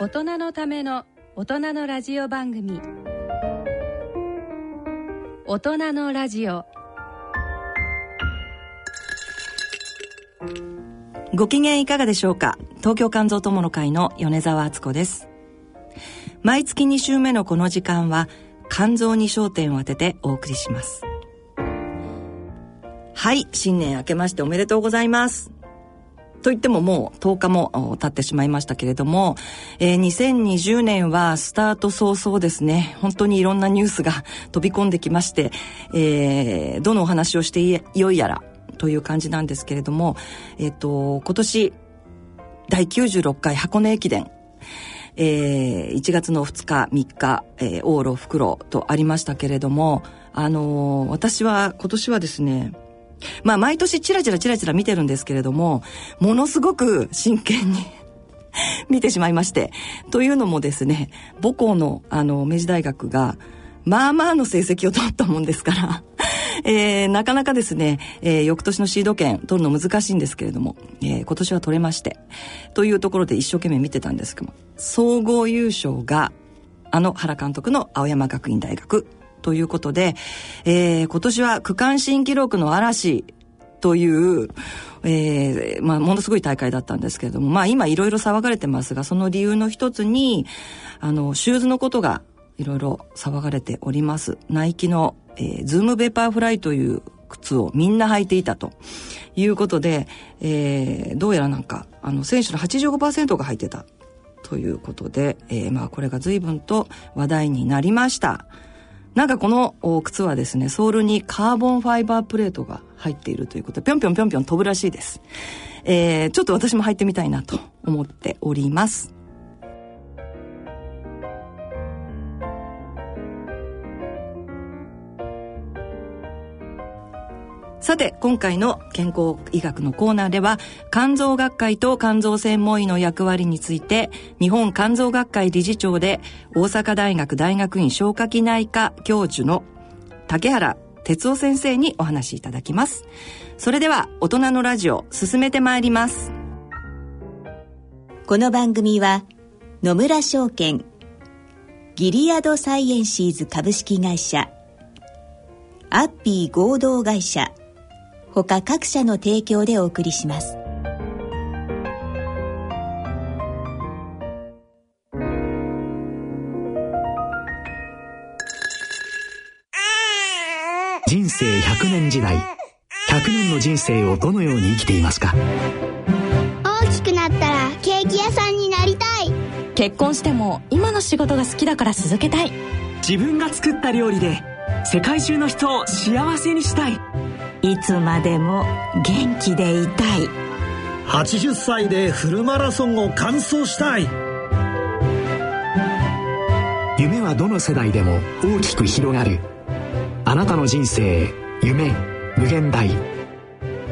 大人のための大人のラジオ番組。大人のラジオ。ご機嫌いかがでしょうか？東京肝臓友の会の米沢敦子です。毎月2週目のこの時間は肝臓に焦点を当ててお送りします。はい新年明けましておめでとうございます。と言ってももう10日も経ってしまいましたけれども、えー、2020年はスタート早々ですね、本当にいろんなニュースが飛び込んできまして、えー、どのお話をしてよいやらという感じなんですけれども、えっ、ー、と、今年第96回箱根駅伝、えー、1月の2日、3日、えー、往路、袋とありましたけれども、あのー、私は今年はですね、まあ毎年チラチラチラチラ見てるんですけれども、ものすごく真剣に 見てしまいまして。というのもですね、母校のあの明治大学が、まあまあの成績を取ったもんですから えー、なかなかですね、えー、翌年のシード権取るの難しいんですけれども、えー、今年は取れまして、というところで一生懸命見てたんですけども、総合優勝が、あの原監督の青山学院大学ということで、えー、今年は区間新記録の嵐という、えー、まあ、ものすごい大会だったんですけれども、まあ、今いろいろ騒がれてますが、その理由の一つに、あの、シューズのことがいろいろ騒がれております。ナイキの、えー、ズームベーパーフライという靴をみんな履いていたということで、えー、どうやらなんか、あの、選手の85%が履いてたということで、えー、まあ、これが随分と話題になりました。なんかこの靴はですね、ソールにカーボンファイバープレートが入っているということで、ぴょんぴょんぴょんぴょん飛ぶらしいです。えー、ちょっと私も入ってみたいなと思っております。さて、今回の健康医学のコーナーでは、肝臓学会と肝臓専門医の役割について、日本肝臓学会理事長で、大阪大学大学院消化器内科教授の竹原哲夫先生にお話しいただきます。それでは、大人のラジオ、進めてまいります。この番組は、野村証券、ギリアドサイエンシーズ株式会社、アッピー合同会社、他各社の提供でお送りします。人生100年時代。100年の人生をどのように生きていますか？大きくなったらケーキ屋さんになりたい。結婚しても今の仕事が好きだから続けたい。自分が作った料理で世界中の人を幸せにしたいいつまでも元気でいたい。80歳でフルマラソンを完走したい。夢はどの世代でも大きく広がる。あなたの人生夢無限大。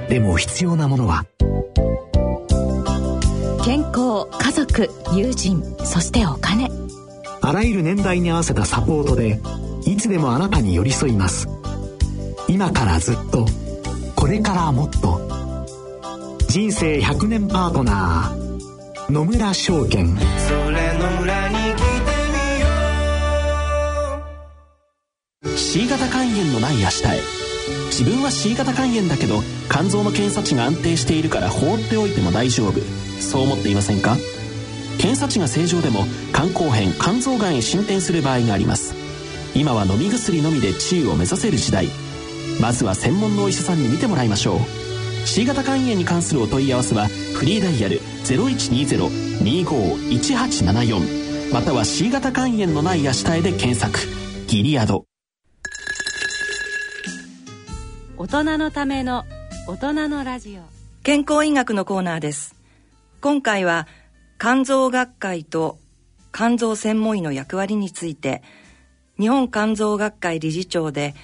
でも必要なものは？健康家族友人そしてお金。あらゆる年代に合わせたサポートでいつでもあなたに寄り添います今からずっとこれからもっと。人生100年パートナー野村証券。それの裏に来てみよう C 型肝炎のない明日へ。自分は C 型肝炎だけど肝臓の検査値が安定しているから放っておいても大丈夫。そう思っていませんか？検査値が正常でも肝硬変肝臓がんへ進展する場合があります。今は飲み薬のみで治癒を目指せる時代。まずは専門のお医者さんに見てもらいましょう。C 型肝炎に関するお問い合わせはフリーダイヤル0120-25-1874または C 型肝炎のない明日へで検索。ギリアド。大人のための大人のラジオ。健康医学のコーナーです。今回は肝臓学会と肝臓専門医の役割について日本肝臓学会理事長で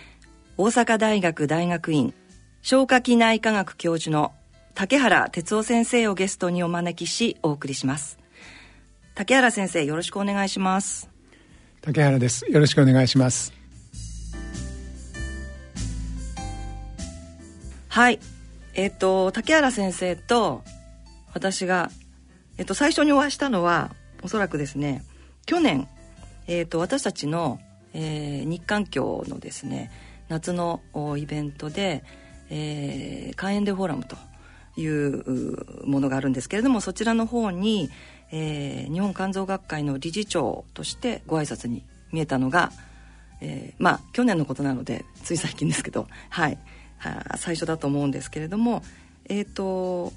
大阪大学大学院消化器内科学教授の竹原哲夫先生をゲストにお招きしお送りします。竹原先生よろしくお願いします。竹原です。よろしくお願いします。はい。えっ、と竹原先生と私がえっ、と最初にお会いしたのはおそらくですね去年、えーと、私たちの、えー、日韓協のですね夏のイベントで、えー、肝炎でフォーラムというものがあるんですけれどもそちらの方に、えー、日本肝臓学会の理事長としてご挨拶に見えたのが、えー、まあ去年のことなのでつい最近ですけどはい。最初だと思うんですけれどもえっ、ー、と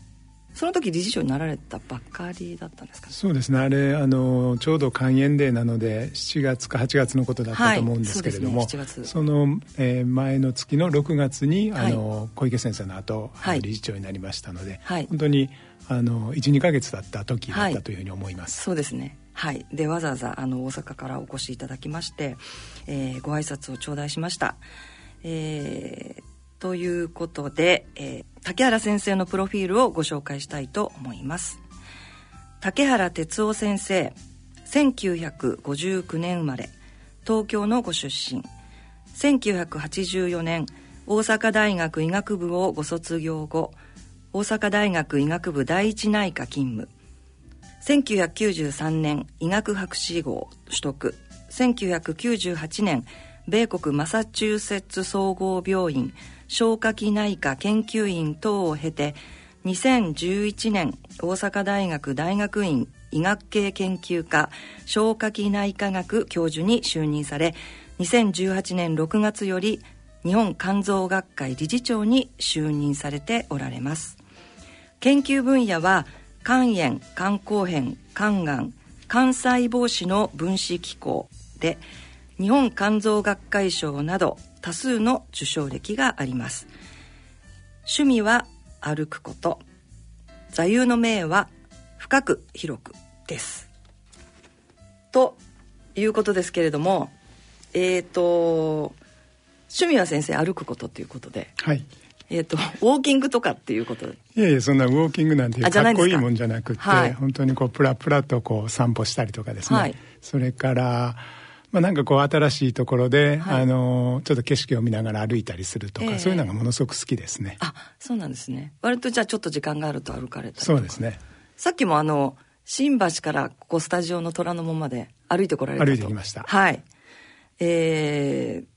その時理事長になられたばっかりだったんですか、そうですね。あれあのちょうど肝炎デーなので7月か8月のことだったと思うんですけれども、はいそね、その、えー、前の月の6月にあの、はい、小池先生の後、はい、理事長になりましたので、はい、本当にあの12か月だった時だったとい。うふうに思います、そうですね。はい。でわざわざあの大阪からお越しいただきまして、えー、ご挨拶を頂戴しました。えーということで、えー、竹原先生のプロフィールをご紹介したいと思います。竹原哲夫先生1959年生まれ東京のご出身。1984年大阪大学医学部をご卒業後大阪大学医学部第一内科勤務。1993年医学博士号取得。1998年米国マサチューセッツ総合病院。消化器内科研究員等を経て2011年大阪大学大学院医学系研究科消化器内科学教授に就任され2018年6月より日本肝臓学会理事長に就任されておられます。研究分野は肝炎肝硬変肝がん肝細胞死の分子機構で日本肝臓学会賞など多数の受賞歴があります。趣味は歩くこと。座右の銘は深く広くです。ということですけれどもえっ、ー、と趣味は先生歩くことということではい。えとウォーキングとかっていうこといやいやそんなウォーキングなんてか？っこいいもんじゃなくて、はい、本当にこうプラプラとこう散歩したりとかですね、はい、それからまあ、なんかこう新しいところで、はい、あのちょっと景色を見ながら歩いたりするとか、えー、そういうのがものすごく好きですね。あそうなんですね。割とじゃあちょっと時間があると歩かれたりそうですねさっきもあの新橋からここスタジオの虎ノ門まで歩いてこられた歩いてきました。はい。えー、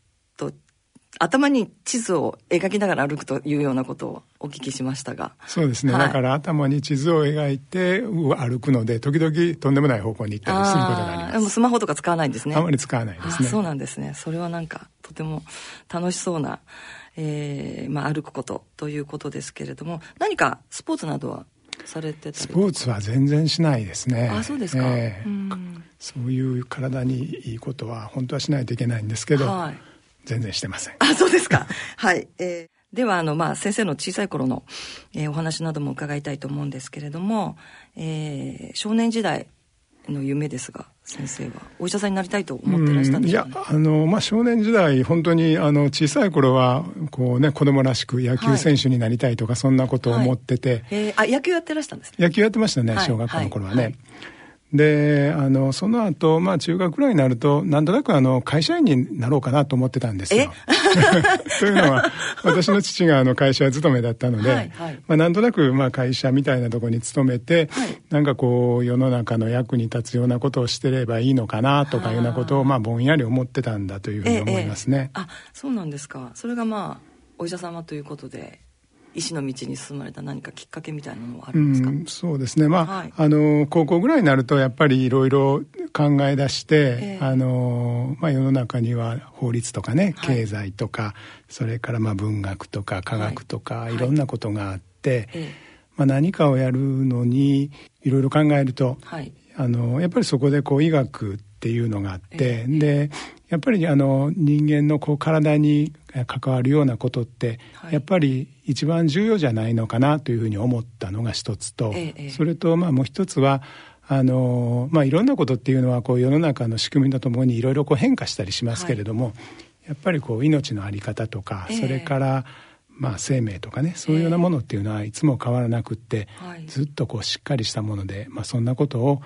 頭に地図を描きながら歩くというようなことをお聞きしましたが。そうですね、はい、だから頭に地図を描いて歩くので時々とんでもない方向に行ったりすることがあります。でもスマホとか使わないんですね。あまり使わないですね。そうなんですね。それはなんかとても楽しそうな、えーまあ、歩くことということですけれども。何かスポーツなどはされてスポーツは全然しないですね。あそうですか、えー、そういう体にいいことは本当はしないといけないんですけど、はい全然してません。あ、そうですか。はい。えー、では、あの、まあ、先生の小さい頃の、えー、お話なども伺いたいと思うんですけれども、えー、少年時代の夢ですが、先生はお医者さんになりたいと思ってらしたんですか、ね、いや、あの、まあ、少年時代、本当に、あの、小さい頃は、こうね、子供らしく野球選手になりたいとか、はい、そんなことを思ってて。はい、えー、あ、野球やってらしたんですね。野球やってましたね、小学校の頃はね。はいで、あの、その後、まあ中学ぐらいになると、なんとなくあの、会社員になろうかなと思ってたんですよ。というのは、私の父があの、会社勤めだったので、はいはい、まあなんとなく、まあ会社みたいなところに勤めて、はい、なんかこう、世の中の役に立つようなことをしてればいいのかなとかいうようなことを、まあぼんやり思ってたんだというふうに思いますね。ええ、あ、そうなんですか。それがまあ、お医者様ということで。医師の道に進まれた何かきっかけみたいなのはあるんですか、うん、そうですね。まあ、はい、あの高校ぐらいになるとやっぱりいろいろ考え出して、えー、あのまあ、世の中には法律とかね経済とか、はい、それからまあ文学とか科学とか、はい、いろんなことがあって、えー、まあ、何かをやるのにいろいろ考えると、あのやっぱりそこでこう医学っていうのがあって、えー、でやっぱりあの人間のこう体に関わるようなことって、はい、やっぱり一番重要じゃないのかなというふうに思ったのが一つと、ええ、それとまあもう一つはあの、まあ、いろんなことっていうのはこう世の中の仕組みとともにいろいろこう変化したりしますけれども、はい、やっぱりこう命の在り方とか、え、それからまあ生命とかねそういうようなものっていうのはいつも変わらなくって、ずっとこうしっかりしたもので、まあ、そんなことを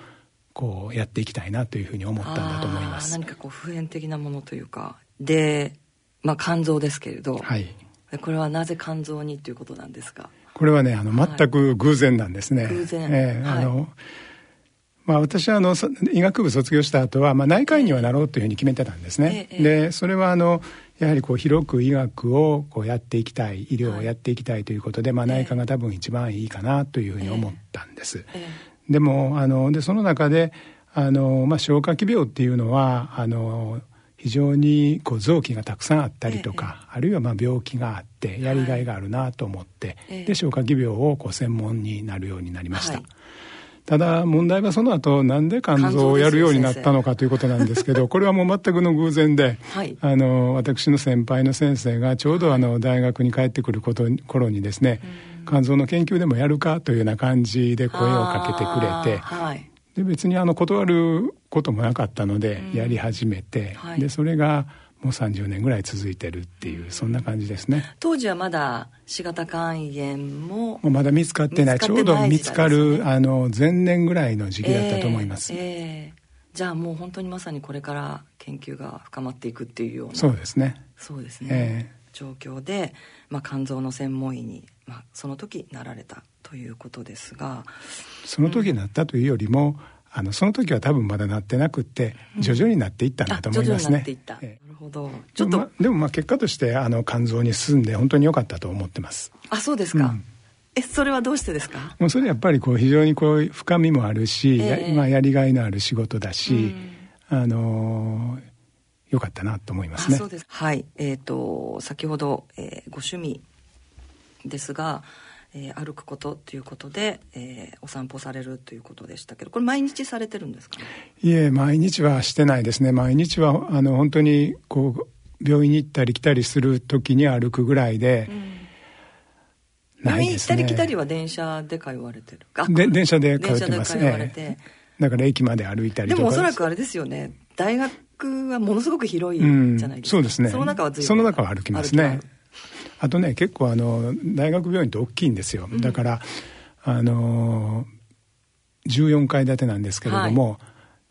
こうやっていきたいなというふうに思ったんだと思います。何かこう普遍的なものというか。で、まあ、肝臓ですけれど、はい、これはなぜ肝臓にということなんですか？これはねあの全く偶然なんですね。偶然、えー、あの、まあ、私はあの医学部卒業した後は、まあ、内科医にはなろうというふうに決めてたんですね。ええ、でそれはあのやはりこう広く医学をこうやっていきたい医療をやっていきたいということで、はい、まあ、内科が多分一番いいかなというふうに思ったんです。え、でもあのでその中であの、まあ、消化器病っていうのはあの非常にこう臓器がたくさんあったりとか、あるいはまあ病気があってやりがいがあるなと思って、で消化器病をこう専門になるようになりました。はい。ただ問題はその後なんで肝臓をやるようになったのかということなんですけどこれはもう全くの偶然で、はい、あの私の先輩の先生がちょうどあの大学に帰ってくること頃にですね、肝臓の研究でもやるかというような感じで声をかけてくれて、はい、で別にあの断ることもなかったのでやり始めて、はい、でそれがもう30年ぐらい続いてるっていうそんな感じですね。当時はまだ C 型肝炎もまだ見つかってないちょうど見つかるあの前年ぐらいの時期だったと思います、えーえ。ー、じゃあもう本当にまさにこれから研究が深まっていくっていうようなそうですね。そうですね、えー、状況で、まあ、肝臓の専門医に、まあ、その時なられたということですがその時なったというよりも、うんあのその時は多分まだなってなくって徐々になっていったんだと思いますね。なるほど。ちょっとでも,、でもまあ結果としてあの肝臓に進んで本当に良かったと思ってます。あそうですか。うん、えそれはどうしてですか？もうそれやっぱりこう非常にこう深みもあるし、えー、まあやりがいのある仕事だし、うん、あの良かったなと思いますね。そうです。はい。えっ、ー、と先ほど、えー、ご趣味ですが。えー、歩くことということで、えー、お散歩されるということでしたけどこれ毎日されてるんですか、ね、いえ毎日はしてないですね。毎日はあの本当にこう病院に行ったり来たりする時に歩くぐらいで、うん、ないですね。行ったり来たりは電車で通われてるで電車で通ってます。ね、えー、だから駅まで歩いたりとか。でもおそらくあれですよね。大学はものすごく広いじゃないですか、うん、そうですね。その中はその中は歩きますねあとね結構あの大学病院って大きいんですよ。だから、あの14階建てなんですけれども、はい。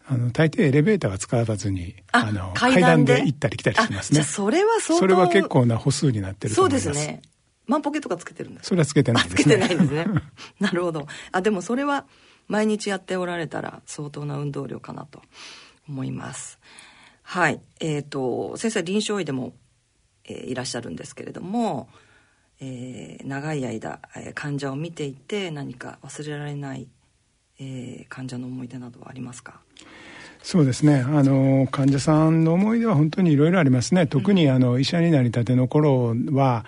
あの大抵エレベーターは使わずにあの階段で？行ったり来たりしますね。それはそれは結構な歩数になってると思います。そうですね。万歩計とかつけてるんですそれはつけてないですね。つけてないですね。なるほど。あでもそれは毎日やっておられたら相当な運動量かなと思います。はい。えっ、ー、と先生臨床医でもえー、いらっしゃるんですけれども、えー、長い間、えー、患者を見ていて何か忘れられない、えー、患者の思い出などはありますか？そうですね。あの患者さんの思い出は本当にいろいろありますね。特にあの医者になりたての頃は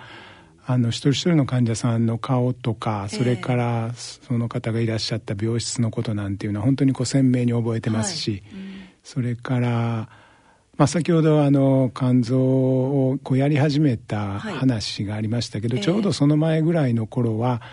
あの一人一人の患者さんの顔とかそれからその方がいらっしゃった病室のことなんていうのは本当にこう鮮明に覚えてますし、はい。うん、それからまあ、先ほどあの肝臓をこうやり始めた話がありましたけど、はい、ちょうどその前ぐらいの頃は、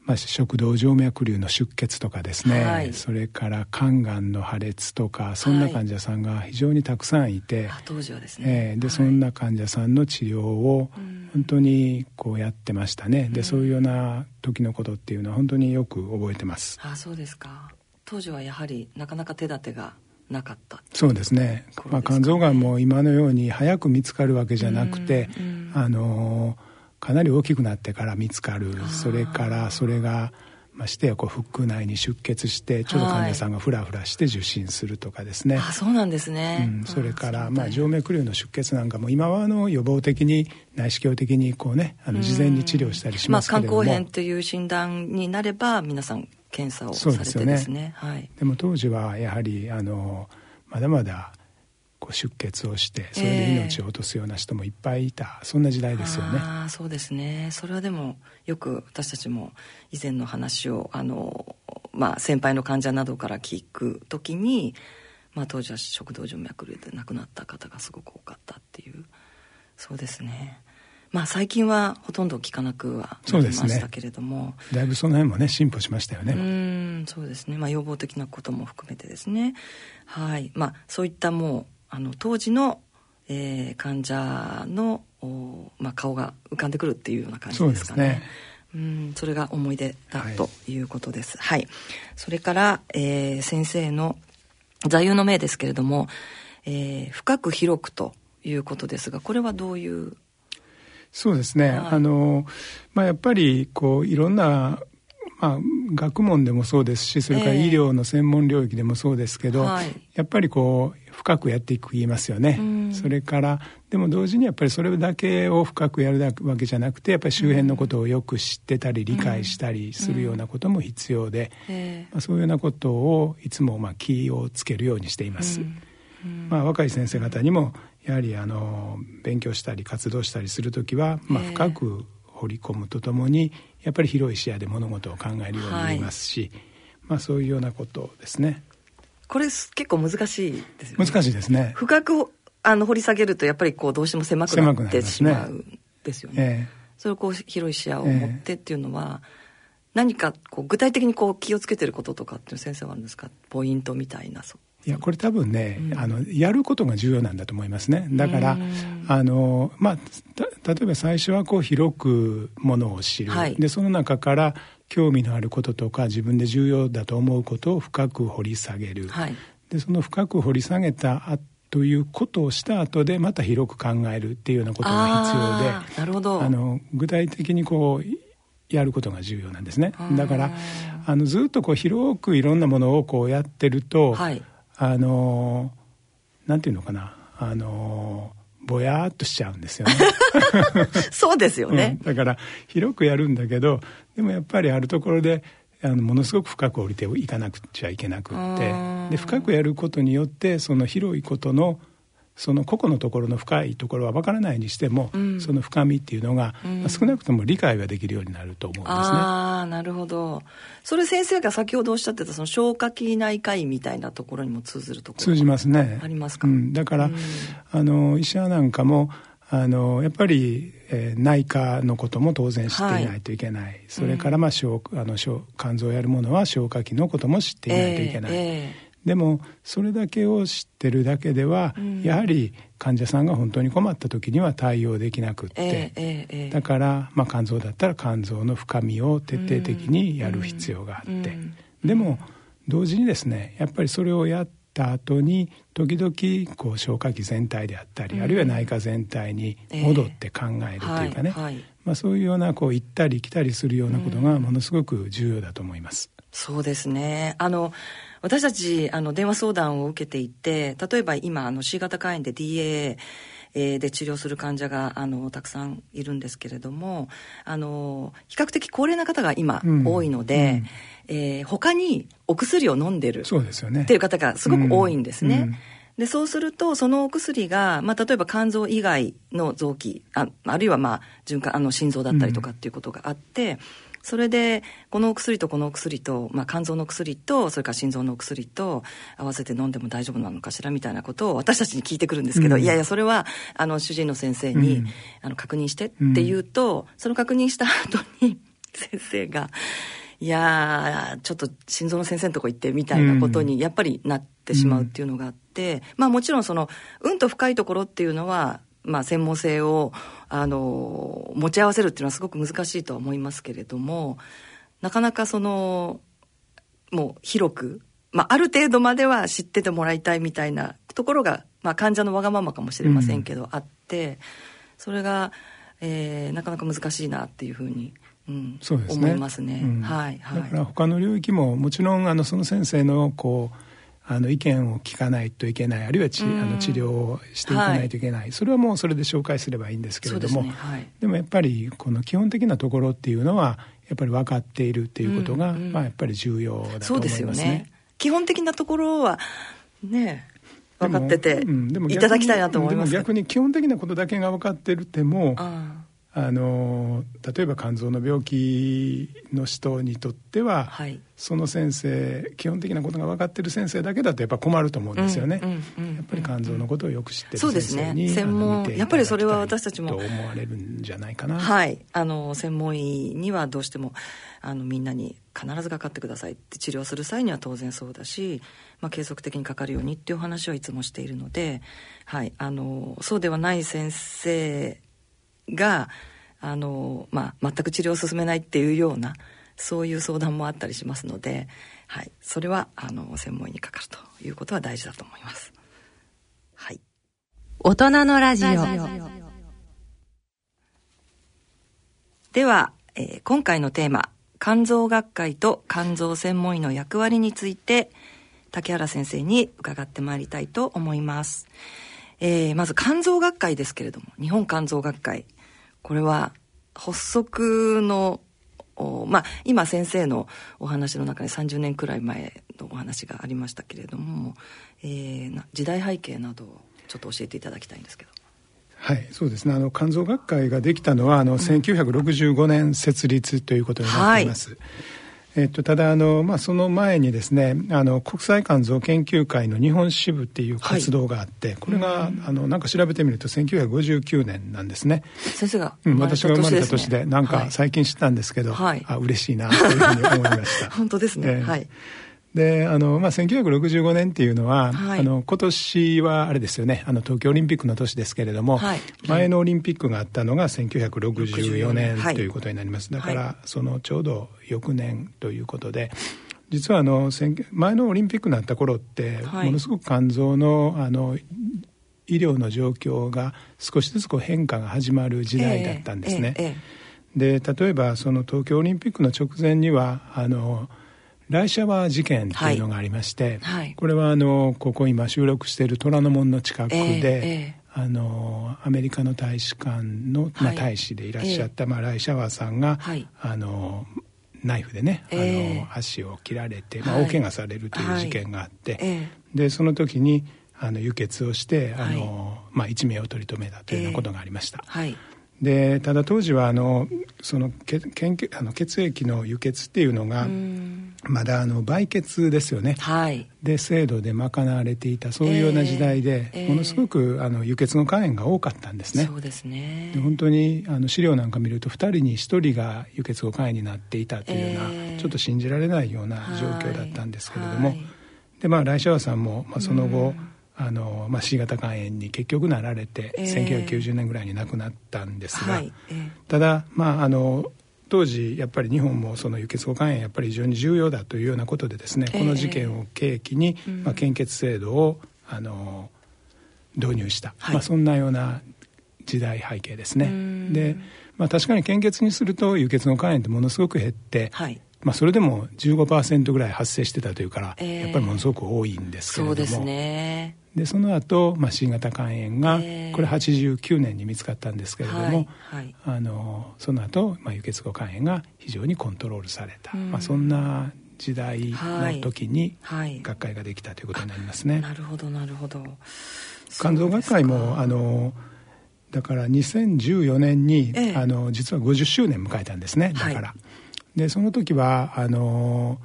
まあ、食道静脈瘤の出血とかですね、はい、それから肝がんの破裂とかそんな患者さんが非常にたくさんいて、はい、当時はですね、えー、で、そんな患者さんの治療を本当にこうやってましたね、でそういうような時のことっていうのは本当によく覚えてます。あそうですか。当時はやはりなかなか手立てがなかった。そうですね、ね、まあ、肝臓がんも今のように早く見つかるわけじゃなくて、あのかなり大きくなってから見つかる。それからそれがましてやこう腹腔内に出血してちょうど患者さんがフラフラして受診するとかですね、あそうなんですね、うん、それからまあ静脈瘤の出血なんかも今はあの予防的に内視鏡的にこうねあの事前に治療したりしますけれども、まあ、肝硬変という診断になれば皆さん検査をされてですね。ですね、はい、でも当時はやはりあのまだまだこう出血をしてそれで命を落とすような人もいっぱいいた、えー、そんな時代ですよね。あそうですね。それはでもよく私たちも以前の話をあの、まあ、先輩の患者などから聞く時に、まあ、当時は食道静脈瘤で亡くなった方がすごく多かったっていう。そうですね。まあ最近はほとんど聞かなくはなりましたけれども、ね、だいぶその辺もね進歩しましたよね。うんそうですね。まあ予防的なことも含めてですね。はい。まあそういったもうあの当時の、えー、患者のお、まあ、顔が浮かんでくるっていうような感じですかね。ね。うんそれが思い出だということです、はい、はい、それから、えー、先生の座右の銘ですけれども、えー、深く広くということですがこれはどういうそうですね、はい、あのまあ、やっぱりこういろんなまあ、学問でもそうですしそれから医療の専門領域でもそうですけど、えーはい、やっぱりこう深くやっていく言いますよね、うん、それからでも同時にやっぱりそれだけを深くやるわけじゃなくてやっぱり周辺のことをよく知ってたり理解したりするようなことも必要で、まあ、そういうようなことをいつもまあ気をつけるようにしています。まあ、若い先生方にもやはりあの勉強したり活動したりする時は、まあ、深く掘り込むとともにやっぱり広い視野で物事を考えるようになりますし、はい、まあ、そういうようなことですね。これ結構難しいですよね。難しいですね。深くあの掘り下げるとやっぱりこうどうしても狭くなってしまうんですよね。ねえー、それをこう広い視野を持ってっていうのは、えー、何かこう具体的にこう気をつけてることとかっていう先生はあるんですか？ポイントみたいな。いやこれ多分ね、うん、あのやることが重要なんだと思いますね。だからあの、まあ、例えば最初はこう広くものを知る、はい、でその中から興味のあることとか自分で重要だと思うことを深く掘り下げる、はい、でその深く掘り下げたということをした後でまた広く考えるっていうようなことが必要でなるほど。あの具体的にこうやることが重要なんですね。だからあのずっとこう広くいろんなものをこうやってると、はいあのなんていうのかな。あのぼやっとしちゃうんですよね。そうですよね、うん、だから広くやるんだけどでもやっぱりあるところであのものすごく深く降りていかなくちゃいけなくって。で深くやることによってその広いことのその個々のところの深いところは分からないにしても、うん、その深みっていうのが、うん、まあ、少なくとも理解ができるようになると思うんですね。ああなるほど。それ先生が先ほどおっしゃってたその消化器内科医みたいなところにも通ずるところ通じますね。ありますか？うん、だから、あの医者なんかもあのやっぱり、えー、内科のことも当然知っていないといけない、はい、それから、まあ、小あの小肝臓をやるものは消化器のことも知っていないといけない。えーえーでもそれだけを知ってるだけでは、うん、やはり患者さんが本当に困った時には対応できなくって、えーえー、だから、まあ、肝臓だったら肝臓の深みを徹底的にやる必要があって、うん、でも同時にですねやっぱりそれをやった後に時々こう消化器全体であったり、うん、あるいは内科全体に戻って考えるというかね、えーはいはい、まあ、そういうようなこう行ったり来たりするようなことがものすごく重要だと思います。そうですね。あの私たちあの電話相談を受けていて例えば今あの C 型肝炎で DAA で治療する患者があのたくさんいるんですけれどもあの比較的高齢な方が今多いので、うん、えー、他にお薬を飲んでるそうですよ、ね、っていう方がすごく多いんですね。うん。うん。でそうするとそのお薬が、まあ、例えば肝臓以外の臓器ああるいはまあ循環あの心臓だったりとかっていうことがあって、それでこのお薬とこのお薬と、まあ、肝臓の薬とそれから心臓のお薬と合わせて飲んでも大丈夫なのかしらみたいなことを私たちに聞いてくるんですけど、うん、いやいやそれはあの主治医の先生に、うん、あの確認してって言うと、その確認した後に 先生が「いやちょっと心臓の先生のとこ行って」みたいなことにやっぱりなってしまうっていうのがあって、まあもちろんそのうんと深いところっていうのはまあ、専門性をあの持ち合わせるっていうのはすごく難しいとは思いますけれどもなかなかそのもう広く、まあ、ある程度までは知っててもらいたいみたいなところが、まあ、患者のわがままかもしれませんけど、うん、あってそれが、えー、なかなか難しいなっていうふうに。うん、そうですね。思いますね、うん、はい、はい、だから他の領域ももちろんあのその先生のこうあの意見を聞かないといけないあるいはち、うん、あの治療をしていかないといけない、はい、それはもうそれで紹介すればいいんですけれどもで、ね。はい、でもやっぱりこの基本的なところっていうのはやっぱり分かっているっていうことが、うんうん、まあ、やっぱり重要だと思いますね。すね。基本的なところはね分かってて、うん、でもいただきたいなと思います。逆に基本的なことだけが分かってるってもあの例えば肝臓の病気の人にとっては、はい、その先生基本的なことが分かってる先生だけだとやっぱ困ると思うんですよね、うんうん、やっぱり肝臓のことをよく知ってる先生に、ね、専門やっぱりそれは私たちも。と思われるんじゃないかな。はい。あの専門医にはどうしてもあのみんなに必ずかかってくださいって治療する際には当然そうだし、まあ、継続的にかかるようにっていう話はいつもしているので、はい、あのそうではない先生があの、まあ、全く治療を進めないっていうようなそういう相談もあったりしますので、はい、それはあの専門医にかかるということは大事だと思います。はい、大人のラジオ。では、えー、今回のテーマ肝臓学会と肝臓専門医の役割について竹原先生に伺ってまいりたいと思います、えー、まず肝臓学会ですけれども日本肝臓学会これは発足のまあ、今先生のお話の中に30年くらい前のお話がありましたけれども、えー、時代背景などをちょっと教えていただきたいんですけど。はい、そうですね。あの肝臓学会ができたのはあの、うん、1965年設立ということになっています。はいえっと、ただあの、まあ、その前にですねあの国際肝臓研究会の日本支部っていう活動があって、はい、これが、あのなんか調べてみると1959年なんですね。先生が、うん、私が生まれた年で、なんか最近知ったんですけど、はい、あ嬉しいなというふうに思いました。本当ですね、えー、はいであの、まあ、1965年っていうのは、はい、あの今年はあれですよね。あの東京オリンピックの年ですけれども、はい、前のオリンピックがあったのが1964年。ということになります、だから、そのちょうど翌年ということで実はあの前のオリンピックになった頃って、ものすごく肝臓のあの医療の状況が少しずつこう変化が始まる時代だったんですね。えーえー、で例えばその東京オリンピックの直前にはあのライシャワー事件っていうのがありまして、はい。はい、これはあのここ今収録している虎ノ門の近くで、えーえー、あのアメリカの大使館の、まあ、大使でいらっしゃった、まあ、ライシャワーさんが、あのナイフでね、えー、あの足を切られて、まあ、大怪我されるという事件があって、でその時にあの輸血をしてあの、まあ、一命を取り留めたというようなことがありました。はい。でただ当時はあのその血あの血液の輸血っていうのがまだあの売血ですよね、はい、で制度で賄われていたそういうような時代で、えー、ものすごくあの輸血の肝炎が多かったんですね。そうですね。で本当にあの資料なんか見ると2人に1人が輸血後肝炎になっていたというような、えー、ちょっと信じられないような状況だったんですけれども、はい、でまあ来シャワさんも、まあ、その後、あのまあ、C 型肝炎に結局なられて、えー、1990年ぐらいに亡くなったんですが、はい。えー、ただ、まあ、あの当時やっぱり日本もその輸血後肝炎やっぱり非常に重要だというようなことでですね、えー、この事件を契機に、まあ、献血制度をあの導入した、はい、まあ、そんなような時代背景ですね。で、まあ、確かに献血にすると輸血後肝炎ってものすごく減って、はい。まあ、それでも15%ぐらい発生してたというから、えー、やっぱりものすごく多いんですけれども。そうですねでその後、まあ C 型肝炎が、これ89年に見つかったんですけれども、はいはい、あのその後、まあ輸血後肝炎が非常にコントロールされた、まあ、そんな時代の時に学会ができたということになりますね。なるほどなるほど。肝臓学会もあのだから2014年に、ええ、あの実は50周年迎えたんですね。だから。はい、でその時はあの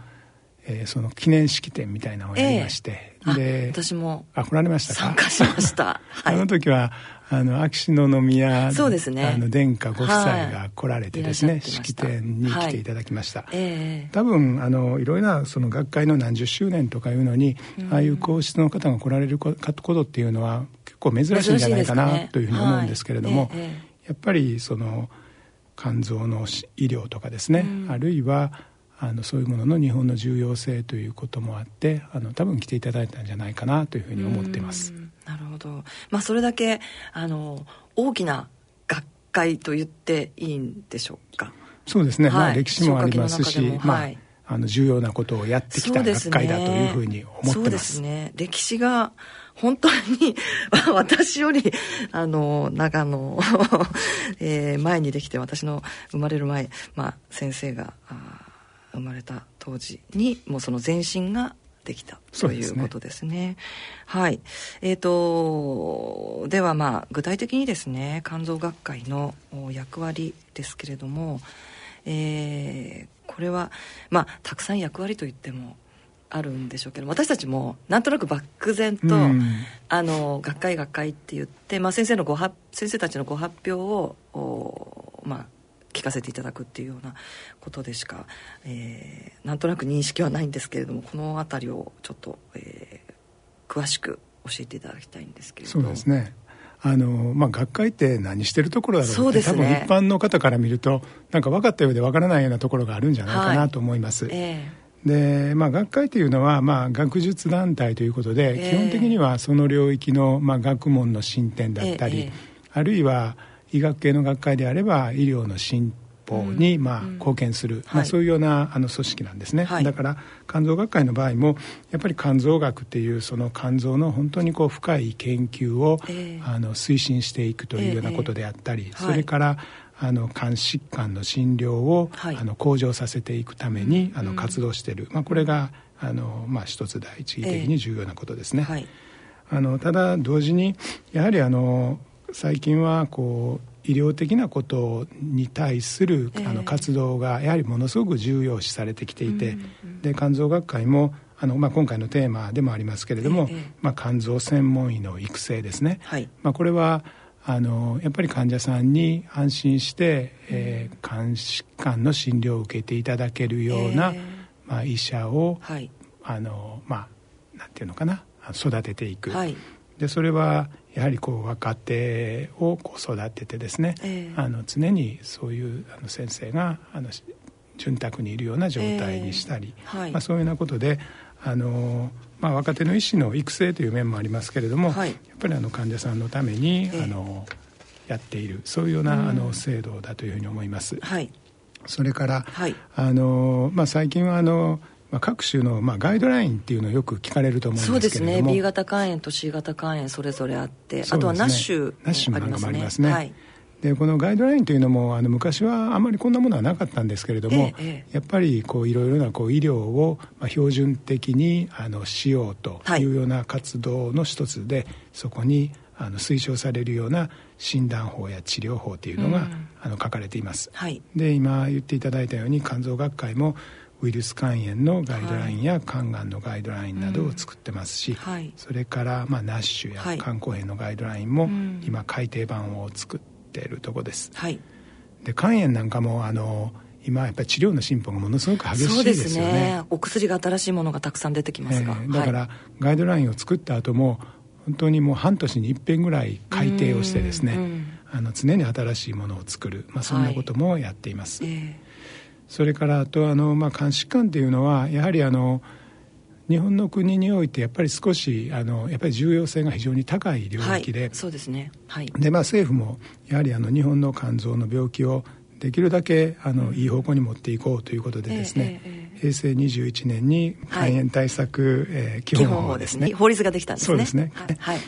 えー、その記念式典みたいなのをやりまして、えー、で私もあ来られましたか？参加しました、はい、あの時はあの秋篠宮そうです、ね、あの殿下ご夫妻が来られてですね、はい、式典に来ていただきました、はい。えー、多分あのいろいろなその学会の何十周年とかいうのに、うん、ああいう皇室の方が来られることっていうのは結構珍しいんじゃないかな、というふうに思うんですけれども、えー、やっぱりその肝臓の医療とかですね、うん、あるいはあのそういうものの日本の重要性ということもあってあの多分来ていただいたんじゃないかなというふうに思っています。なるほど、まあ、それだけあの大きな学会と言っていいんでしょうか？そうですね、はい、まあ、歴史もありますし、まあ、あの重要なことをやってきた学会だというふうに思ってます。そうですね歴史が本当に 私よりあの長野、えー、前にできて私の生まれる前、まあ、先生があ生まれた当時にもうその前身ができたということですね。すねはい。えーと、ではまあ具体的にですね肝臓学会の役割ですけれども、えー、これはまあたくさん役割といってもあるんでしょうけど私たちもなんとなく漠然と、あの学会学会って言って、まあ、先生のごは先生たちのご発表をまあ聞かせていただくっていうようなことでしか、えー、なんとなく認識はないんですけれどもこの辺りをちょっと、えー、詳しく教えていただきたいんですけれどそうですね。あのまあ、学会って何してるところだろうって、ね、多分一般の方から見るとなんか分かったようで分からないようなところがあるんじゃないかなと思います。はいえ。ー、でまあ、学会というのは、まあ、学術団体ということで、えー、基本的にはその領域の、まあ、学問の進展だったり、えー、あるいは医学系の学会であれば医療の進歩にまあ貢献する、まあ、そういうようなあの組織なんですね、だから肝臓学会の場合もやっぱり肝臓学っていうその肝臓の本当にこう深い研究を、えー、あの推進していくというようなことであったり、えー、それからあの肝疾患の診療を、はい、あの向上させていくために、あの活動している、まあ、これがあの、まあ、一つ第一義的に重要なことですね。えーはい、あのただ同時にやはりあの最近はこう医療的なことに対する、あの活動がやはりものすごく重要視されてきていて、で肝臓学会もあの、まあ、今回のテーマでもありますけれども、まあ、肝臓専門医の育成ですね、はい、まあ、これはあのやっぱり患者さんに安心して、えー、肝疾患の診療を受けていただけるような、えー、まあ、医者を、はい、あのまあなんていうのかな育てていく、はい、でそれはやはりこう若手をこう育ててですね、えー、あの常にそういうあの先生があの潤沢にいるような状態にしたり、えーはい、まあ、そういうようなことであの、まあ、若手の医師の育成という面もありますけれども、はい、やっぱりあの患者さんのために、えー、あのやっているそういうような、あの制度だというふうに思います。はい、それから、あのまあ、最近はあのまあ、各種の、まあ、ガイドラインっていうのをよく聞かれると思うんですけれども。そうですね。B 型肝炎と C 型肝炎それぞれあって、ね、あとはナッシュナッシュなんかもありますね、はい、でこのガイドラインというのもあの昔はあんまりこんなものはなかったんですけれども、ええ、やっぱりこういろいろなこう医療を、まあ、標準的にあのしようというような活動の一つで、はい、そこにあの推奨されるような診断法や治療法というのが、うん、あの書かれています、はい、で今言っていただいたように肝臓学会もウイルス肝炎のガイドラインや肝がんのガイドラインなどを作ってますし、はい、それからまあナッシュや肝硬変のガイドラインも今改訂版を作っているとこです、はい、で肝炎なんかもあの今やっぱり治療の進歩がものすごく激しいですよね、ね、お薬が新しいものがたくさん出てきますが、えー、だから、ガイドラインを作った後も本当にもう半年に一遍ぐらい改定をしてですねあの常に新しいものを作る、まあ、そんなこともやっています、はい。えーそれからあとあの、まあ、監視官というのはやはりあの日本の国においてやっぱり少しあのやっぱり重要性が非常に高い領域で、はい、そうですね、はい、でまあ、政府もやはりあの日本の肝臓の病気をできるだけあの、うん、いい方向に持っていこうということでですね、えーえー、平成21年に肝炎対策、はい、えー、基本法ですね法律ができたんですね。そうですね、はい、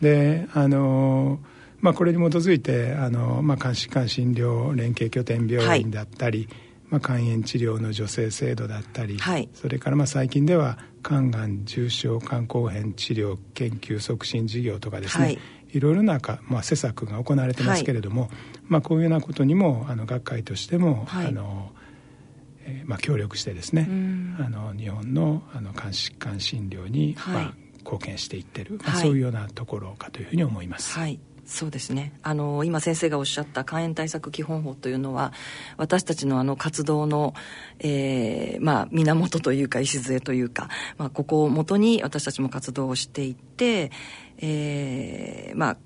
であのまあ、これに基づいてあの、まあ、監視官診療連携拠点病院だったり、はいまあ、肝炎治療の助成制度だったり、はい、それからまあ最近では肝がん重症肝硬変治療研究促進事業とかですね、はい、いろいろなか、まあ、施策が行われてますけれども、はい、まあ、こういうようなことにもあの学会としても、はい、あのえーまあ、協力してですねあの日本のあの肝疾患診療に、まあ、貢献していってる、まあ、そういうようなところかというふうに思います。はいそうですね。あの今先生がおっしゃった肝炎対策基本法というのは私たちのあの活動の、えーまあ、源というか礎というか、まあ、ここをもとに私たちも活動をしていって、えーまあ、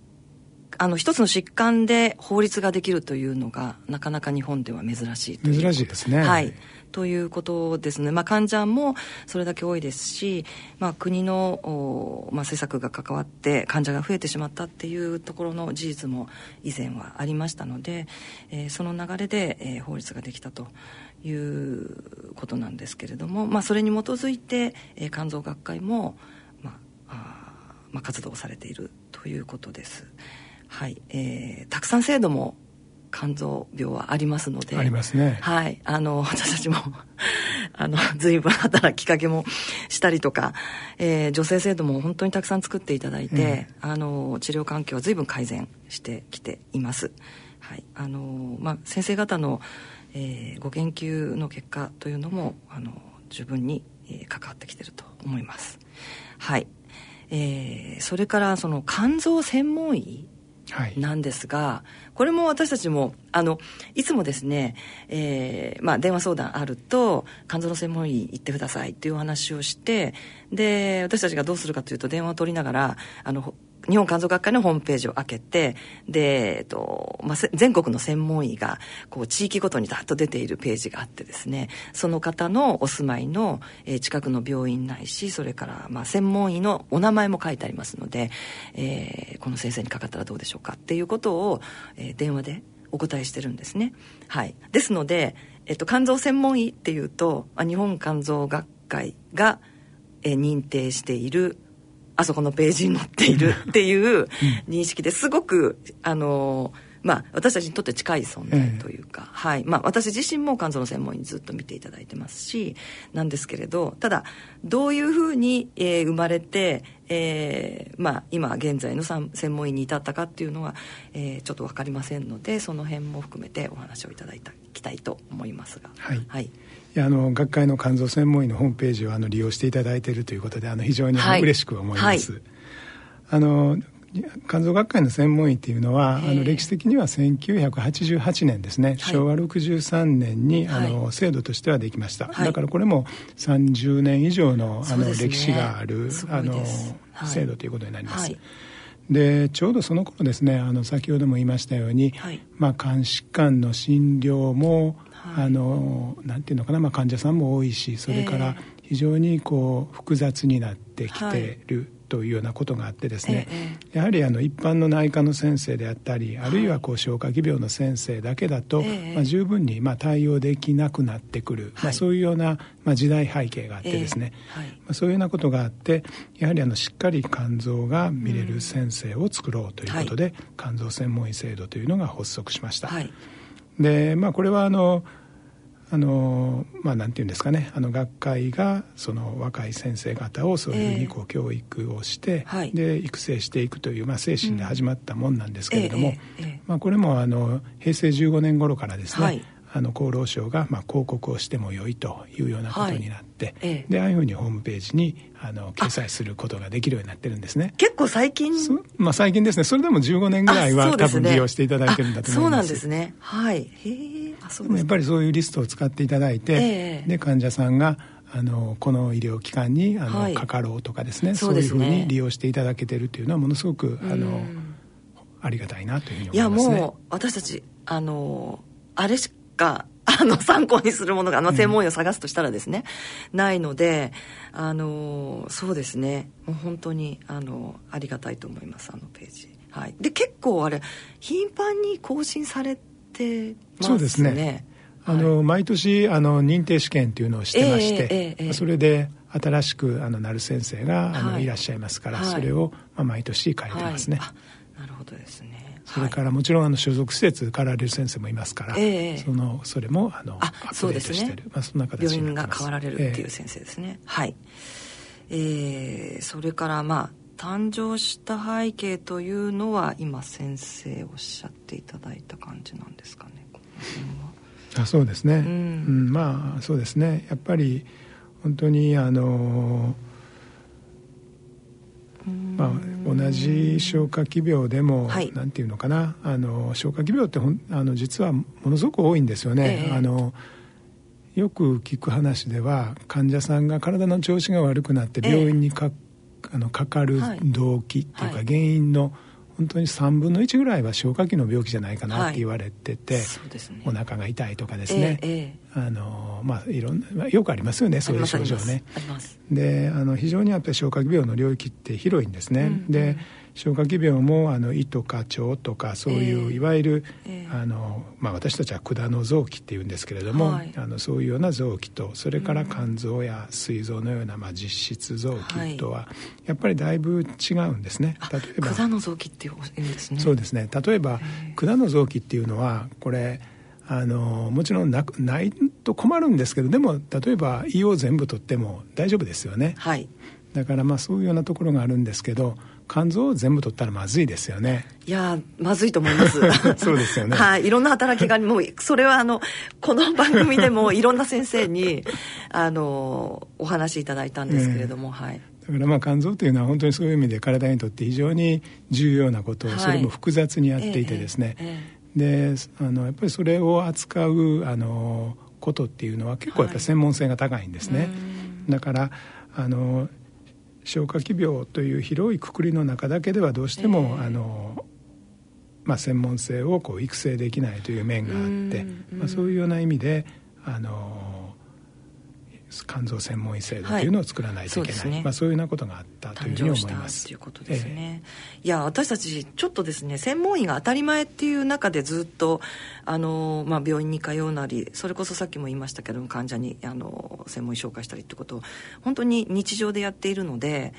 あの一つの疾患で法律ができるというのがなかなか日本では珍しい珍しいですね。はいということですね、まあ、患者もそれだけ多いですし、まあ、国の、まあ、施策が関わって患者が増えてしまったっていうところの事実も以前はありましたので、えー、その流れで、えー、法律ができたということなんですけれども、まあ、それに基づいて、えー、肝臓学会も、まああまあ、活動されているということです。はいえー、たくさん制度も肝臓病はありますので。ありますね。はい。あの 私たちも あの随分働きかけもしたりとか、えー、女性制度も本当にたくさん作っていただいて、うん、あの治療環境は随分改善してきています。はい。あのまあ、先生方の、えー、ご研究の結果というのもあの十分に、えー、関わってきてると思います。はい。えー、それからその肝臓専門医なんですが、はい、これも私たちもあのいつもですね、えーまあ、電話相談あると肝臓の専門医行ってくださいっていうお話をしてで私たちがどうするかというと電話を取りながらあの日本肝臓学会のホームページを開けてで、えっとまあ、全国の専門医がこう地域ごとにダッと出ているページがあってですねその方のお住まいの、えー、近くの病院ないしそれから、まあ、専門医のお名前も書いてありますので、えー、この先生にかかったらどうでしょうかっていうことを、えー、電話でお答えしてるんですね。はい、ですので、えっと、肝臓専門医っていうと日本肝臓学会が、え認定しているあそこのページに載っているっていう認識ですごくあのーまあ、私たちにとって近い存在というか、えー、はい。まあ、私自身も肝臓の専門医にずっと見ていただいてますしなんですけれどただどういうふうに、えー、生まれて、えーまあ、今現在の専門医に至ったかっていうのは、えー、ちょっと分かりませんのでその辺も含めてお話をいただいきたいと思いますが。はい、はいあの学会の肝臓専門医のホームページをあの利用していただいているということであの非常に、はい、嬉しく思います。はい、あの肝臓学会の専門医っていうのはあの歴史的には1988年ですね、はい、昭和63年に、あの制度としてはできました、はい、だからこれも30年以上のあの、ね、歴史があるあの、制度ということになります。でちょうどその頃ですねあの先ほども言いましたように、まあ、肝疾患の診療も、あのなんていうのかな、まあ、患者さんも多いしそれから非常にこう複雑になってきてる。というようなことがあってですね、ええ、やはりあの一般の内科の先生であったりあるいはこう消化器病の先生だけだと、え、まあ、十分にまあ対応できなくなってくる、はい、まあ、そういうようなまあ時代背景があってですね、はい、まあ、そういうようなことがあってやはりあのしっかり肝臓が見れる先生を作ろうということで、肝臓専門医制度というのが発足しました。はい、でまあこれはあのあのまあなんていうんですかね。あの学会がその若い先生方をそういうふうにこう教育をして、えー、で育成していくという、まあ、精神で始まったもんなんですけれども、えーえー、まあ、これもあの平成15年頃からですね、はい。あの厚労省がまあ広告をしてもよいというようなことになって、はいええ、でああいうふうにホームページにあの掲載することができるようになってるんですね。結構最近？まあ最近ですね。それでも15年ぐらいは、ね、多分利用していただいてるんだと思います。そうなんですね。はい。へえやっぱりそういうリストを使っていただいて、え、で患者さんがあのこの医療機関にあの、はい、かかろうとかですねそういうふうに利用していただけてるっていうのはものすごくあのありがたいなというふうに思いますね。いやもう私たちあのあれしか あの、参考にするものが、あの、専門医を探すとしたらですね、うん、ないので、あの、そうですね、もう本当に、あの、ありがたいと思います、あのページ。はい。で、結構あれ、頻繁に更新されてますね。そうですね。あの、はい、毎年、あの、認定試験っていうのをしてまして、えーえーえー、それで、新しくあのなる先生があの、はい、いらっしゃいますから、はい、それを、まあ、毎年書いてますね、はい、なるほどですね。それからもちろんあの所属施設かられる先生もいますから、えー、そのそれもあのあアップデートしてる、ね、まあ、そんな形病院が変わられるっていう先生ですね、えー、はい。えー、それからまあ誕生した背景というのは今先生おっしゃっていただいた感じなんですかね。あそうですね、うん、うん、まあそうですね。やっぱり本当にあのーまあ、同じ消化器病でも、はい、なんていうのかな。あの消化器病ってほんあの実はものすごく多いんですよね。えー、あのよく聞く話では患者さんが体の調子が悪くなって病院にかえー、あのかかる動機っていうか原因の、はい。本当に3分の1ぐらいは消化器の病気じゃないかなって言われてて、はいね、お腹が痛いとかですね、えー、あのまあいろんなよくありますよねそういう症状ね。であの非常にやっぱり消化器病の領域って広いんですね、うんうん、で消化器病もあの胃とか腸とかそういう、いわゆる、あのまあ、私たちは管の臓器っていうんですけれども、はい、あのそういうような臓器とそれから肝臓や膵臓のような、まあ、実質臓器とは、やっぱりだいぶ違うんですね。例えば管の臓器っていう意味ですね。そうですね。例えば管の臓器っていうのはこれあのもちろんなないと困るんですけどでも例えば胃を全部取っても大丈夫ですよね。はい、だからまあそういうようなところがあるんですけど肝臓を全部取ったらまずいですよね。いやまずいと思います。そうですよね。はいいろんな働きがもうそれはあのこの番組でも いろんな先生にあのお話しいただいたんですけれども、はい、だからまあ肝臓というのは本当にそういう意味で体にとって非常に重要なこと。を、それも複雑にやっていてですね、えええ、であのやっぱりそれを扱うあのことっていうのは結構やっぱり専門性が高いんですね、はい、だからあの消化器病という広いくくりの中だけではどうしても、えー、あのまあ、専門性をこう育成できないという面があって、まあ、そういうような意味であの肝臓専門医制度というのを作らないといけない、はい。そうね、まあ、そういうようなことがあったというふうに思います。ということですね、えー、いや私たちちょっとですね専門医が当たり前っていう中でずっとあの、まあ、病院に通うなりそれこそさっきも言いましたけども患者にあの専門医紹介したりってことを本当に日常でやっているので、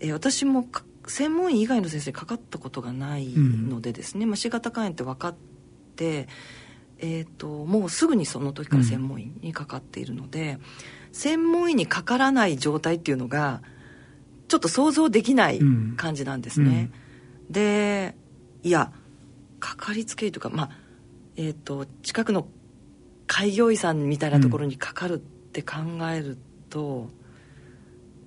えー、私も専門医以外の先生かかったことがないのでですね、うん、まあ、C 型肝炎って分かってえーと、もうすぐにその時から専門医にかかっているので、うん、専門医にかからない状態っていうのがちょっと想像できない感じなんですね。うん、でいやかかりつけ医とかまあえっ、ー、と近くの開業医さんみたいなところにかかるって考えると、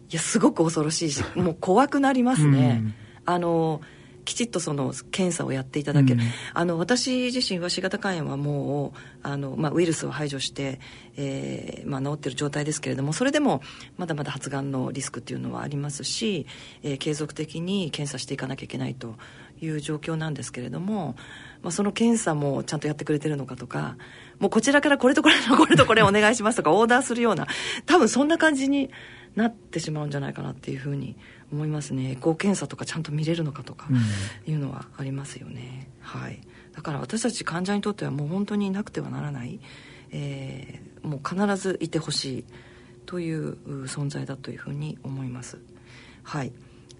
いやすごく恐ろしいしもう怖くなりますね。あのきちっとその検査をやっていただける、うん、あの私自身は C 型肝炎はもうあの、まあ、ウイルスを排除して、えーまあ、治ってる状態ですけれどもそれでもまだまだ発がんのリスクっていうのはありますし、えー、継続的に検査していかなきゃいけないという状況なんですけれども、まあ、その検査もちゃんとやってくれてるのかとかもうこちらからこれとこれとこれとこれお願いしますとかオーダーするような多分そんな感じになってしまうんじゃないかなっていうふうに思いますね。エコー検査とかちゃんと見れるのかとかいうのはありますよね、うん、はい。だから私たち患者にとってはもう本当になくてはならない、えー、もう必ずいてほしいという存在だというふうに思います。はい。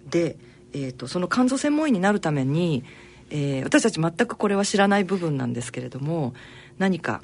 で、えーと、その肝臓専門医になるために、えー、私たち全くこれは知らない部分なんですけれども何か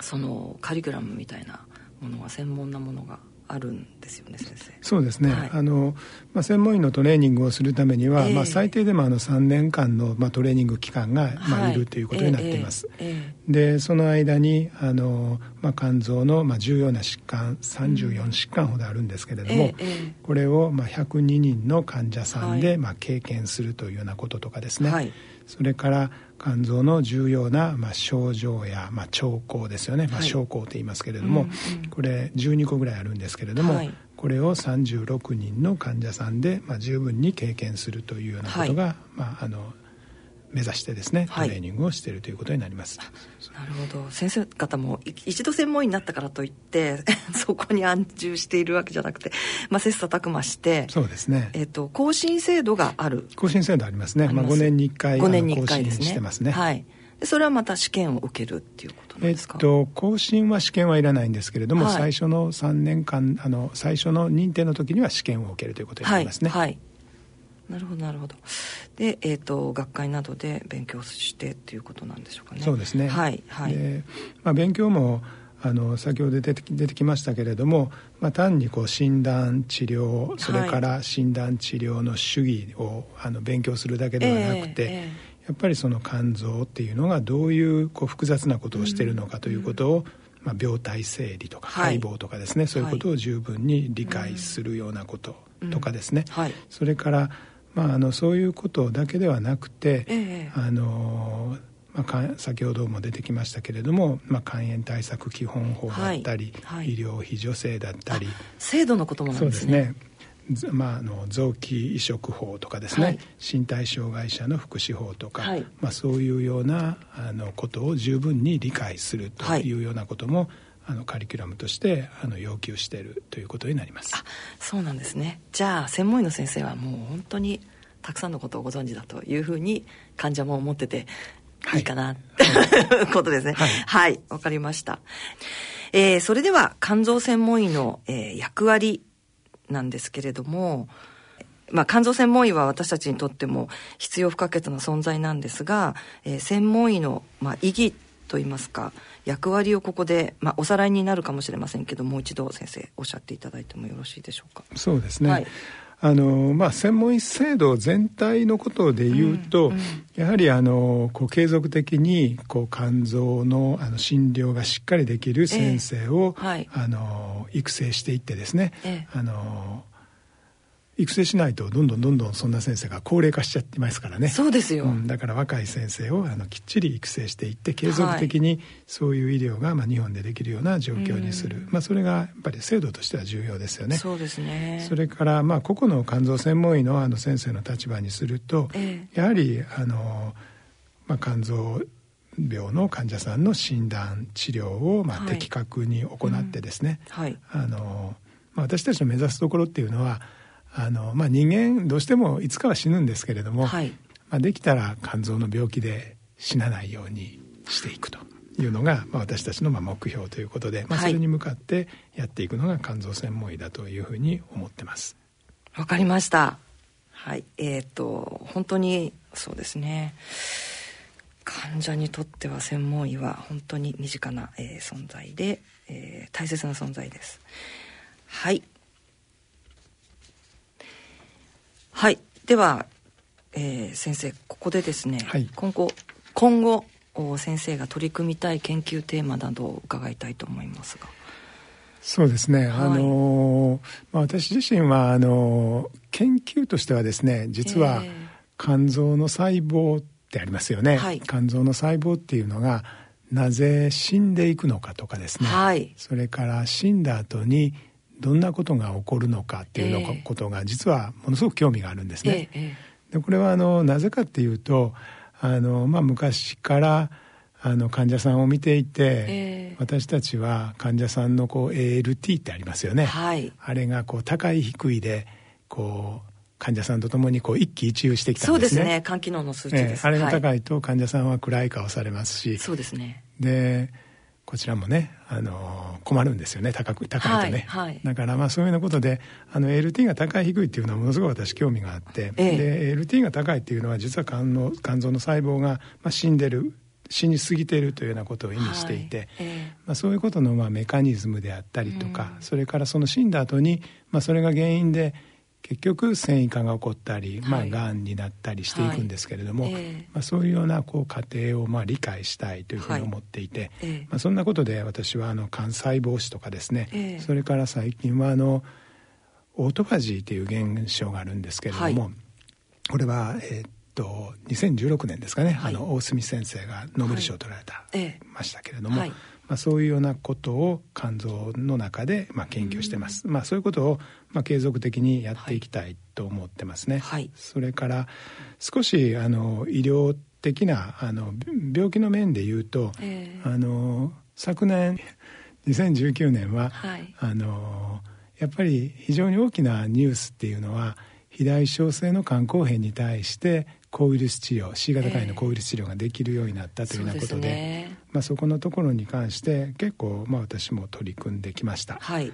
そのカリキュラムみたいなものは専門なものがあるんですよね先生。そうですね、はい、あのまあ、専門医のトレーニングをするためには、えー、まあ、最低でもあの3年間の、まあ、トレーニング期間が、まあ、い。るということになっています、えーえー、でその間にあの、まあ、肝臓の、まあ、重要な疾患34疾患ほどあるんですけれども、これを、まあ、102人の患者さんで、はい、まあ、経験するというようなこととかですね、はい。それから肝臓の重要な、まあ、症状や、まあ、兆候ですよね、まあ、症候と言いますけれども、うんうん、これ12個ぐらいあるんですけれども、はい、これを36人の患者さんで、まあ、十分に経験するというようなことが、はい、まあ、あの目指してですねトレーニングをしているということになります、はい、なるほど。先生方も一度専門医になったからといって そこに安住しているわけじゃなくて、まあ、切磋琢磨してそうですね、えーと、更新制度がある。更新制度ありますね。まあ、5年に1回5年に1回ですね。してますね。はい。それはまた試験を受けるっていうことですか、えっと、更新は試験はいらないんですけれども、はい、最初の3年間あの最初の認定の時には試験を受けるということになりますね。はい、はいなるほどなるほど。で、えーと、学会などで勉強してっていうことなんでしょうかね。そうですね。はいはい、まあ、勉強もあの先ほど出て出てきましたけれども、まあ、単にこう診断治療それから診断治療の主義をあの勉強するだけではなくて、えーえ。ー、やっぱりその肝臓っていうのがどういうこう複雑なことをしているのかということを、うん、まあ、病態整理とか解剖とかですね、はい、そういうことを十分に理解するようなこととかですね、うん。はい、それからまあ、あのそういうことだけではなくて、ええ、あのまあ、先ほども出てきましたけれども、まあ、肝炎対策基本法だったり、はい。はい、医療費助成だったり制度のこともなんですね。まあ、あの臓器移植法とかですね、はい、身体障害者の福祉法とか、はい、まあ、そういうようなあのことを十分に理解するというようなことも、あのカリキュラムとしてあの要求しているということになります。あそうなんですね。じゃあ専門医の先生はもう本当にたくさんのことをご存知だというふうに患者も思っててい。いかな、はい、ことですね。はい。わ、はい、かりました、えー、それでは肝臓専門医の、えー、役割なんですけれどもまあ、肝臓専門医は私たちにとっても必要不可欠な存在なんですが、えー、専門医の、まあ、意義といいますか役割をここで、まあ、おさらいになるかもしれませんけどもう一度先生おっしゃっていただいてもよろしいでしょうか。そうですね、はい。あのまあ、専門医制度全体のことで言うと、うんうん、やはりあのこう継続的にこう肝臓のあの診療がしっかりできる先生を、えーはい、あの育成していってですね、えー、あの育成しないとどんどんどんどんそんな先生が高齢化しちゃってますからね。そうですよ、うん、だから若い先生をあのきっちり育成していって継続的にそういう医療が、まあ、日本でできるような状況にする、まあ、それがやっぱり制度としては重要ですよね。そうですね。それから、まあ、個々の肝臓専門医のあの先生の立場にすると、ええ、やはりあの、まあ、肝臓病の患者さんの診断治療をまあ的確に行ってですね、はい、あのまあ、私たちの目指すところっていうのはあの、まあ、人間どうしてもいつかは死ぬんですけれども、はい、まあ、できたら肝臓の病気で死なないようにしていくというのが、まあ、私たちのまあ目標ということで、まあ、それに向かってやっていくのが肝臓専門医だというふうに思ってます。わかりました。はい、えっ、ー、と本当にそうですね。患者にとっては専門医は本当に身近な、えー、存在で、えー、大切な存在です。はい。はい。では、えー、先生、ここでですね、はい、今後、今後、先生が取り組みたい研究テーマなどを伺いたいと思いますが。そうですね、はい、あのまあ、私自身はあの研究としてはですね実は肝臓の細胞ってありますよね、はい、肝臓の細胞っていうのがなぜ死んでいくのかとかですね、はい、それから死んだ後にどんなことが起こるのかっていうのことが実はものすごく興味があるんですね。でこれはあのなぜかっていうとあの、まあ、昔からあの患者さんを見ていて、えー、私たちは患者さんのこう ALT ってありますよね、はい、あれがこう高い低いでこう患者さんとともにこう一喜一憂してきたんですね。そうですね。肝機能の数値です。えー、あれが高いと患者さんは暗い顔されますし、そうですね。で、こちらもね、あの困るんですよね。高く高いとね。はいはい、だからまあそういうようなことで、あの LT が高い低いっていうのはものすごい私興味があって、ええ、で LT が高いっていうのは実は肝の肝臓の細胞がまあ死んでる死に過ぎているというようなことを意味していて、はい。え。まあ、そういうことのまあメカニズムであったりとか、うん、それからその死んだ後に、まあ、それが原因で結局繊維化が起こったり、まあ、がんになったりしていくんですけれども、はい。えー、まあ、そういうようなこう過程をまあ理解したいというふうに思っていて、はいえー、まあ、そんなことで私はあの肝細胞死とかですね、えー、それから最近はあのオートファジーという現象があるんですけれども、はい、これは、えー、と2016年ですかね、はい、あの大隅先生がノーベル賞を取られた、はい、ましたけれども、はい、まあ、そういうようなことを肝臓の中で、まあ、研究してます、まあ、そういうことを、まあ、継続的にやっていきたいと思ってますね、それから少しあの医療的なあの病気の面で言うと、えー、あの昨年 2019年は、はい、あのやっぱり非常に大きなニュースっていうのは肥大症性の肝硬変に対して抗ウイルス治療 C 型肝炎の抗ウイルス治療ができるようになったというようなことでえーそまあ、そこのところに関して結構、まあ、私も取り組んできました。はい。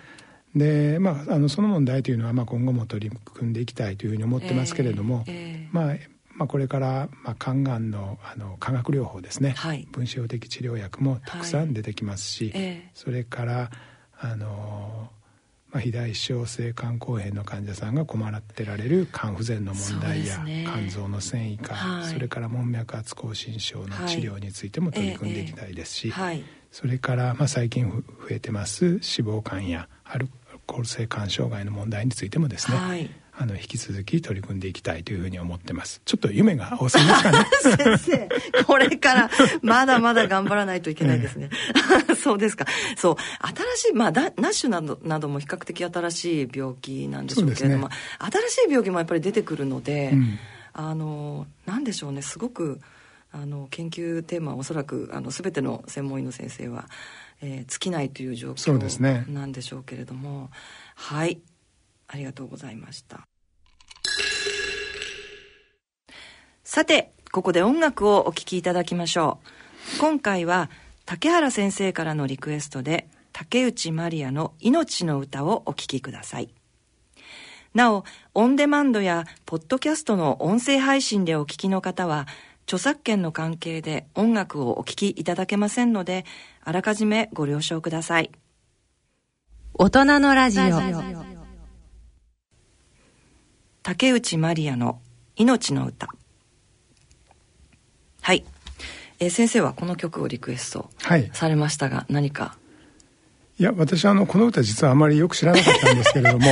でまあ、あのその問題というのは、まあ、今後も取り組んでいきたいというふうに思ってますけれども、えーえー、まあまあ、これから、まあ、肝がんのあの化学療法ですね、はい、分子標的治療薬もたくさん出てきますし、はいえ。ー、それからあのまあ、肥大小性肝硬変の患者さんが困ってられる肝不全の問題や、ね、肝臓の繊維化、はい、それから門脈圧亢進症の治療についても取り組んでいきたいですし、はい。ええそれから、まあ、最近増えてます脂肪肝やアルコール性肝障害の問題についてもですね、はいあの引き続き取り組んでいきたいというふうに思ってます。ちょっと夢が多すぎますかね。先生これからまだまだ頑張らないといけないですね、そうですか。そう。新しいまあナッシュなどなども比較的新しい病気なんでしょうけれども、ね、新しい病気もやっぱり出てくるので、うん、あのなんでしょうね。すごくあの研究テーマはおそらくあの全ての専門医の先生は、えー、尽きないという状況なんでしょうけれども、ね、はい。ありがとうございましたさてここで音楽をお聴きいただきましょう。今回は竹原先生からのリクエストで竹内まりやの命の歌をお聴きください。なおオンデマンドやポッドキャストの音声配信でお聴きの方は著作権の関係で音楽をお聴きいただけませんのであらかじめご了承ください。大人のラジオ。竹内まりやの命の歌はい、えー、先生はこの曲をリクエストされましたが、はい、何か？いや私あのこの歌実はあまりよく知らなかったんですけれども。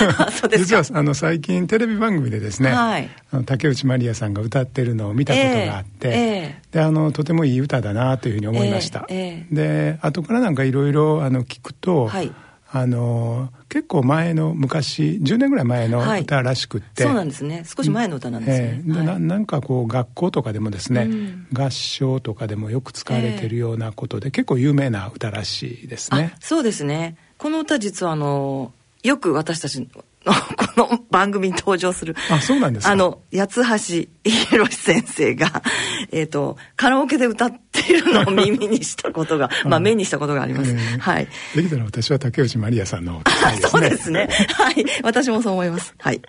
実はあの最近テレビ番組でですね、はい、あの竹内まりやさんが歌ってるのを見たことがあって、えー、であのとてもいい歌だなというふうに思いました、えー、で後からなんかいろいろ聞くと、はいあの結構前の昔10年ぐらい前の歌らしくって、はい、そうなんですね。少し前の歌なんですね、えー、ななんかこう学校とかでもですね、うん、合唱とかでもよく使われてるようなことで、えー、結構有名な歌らしいですね。そうですね。この歌実はあのよく私たちこの番組に登場する。あ、そうなんですあの、八橋宏先生が、えっ、ー、と、カラオケで歌っているのを耳にしたことが、まあ目にしたことがあります。えー、はい。できたら私は竹内まりやさんの、ね、そうですね。はい。私もそう思います。はい。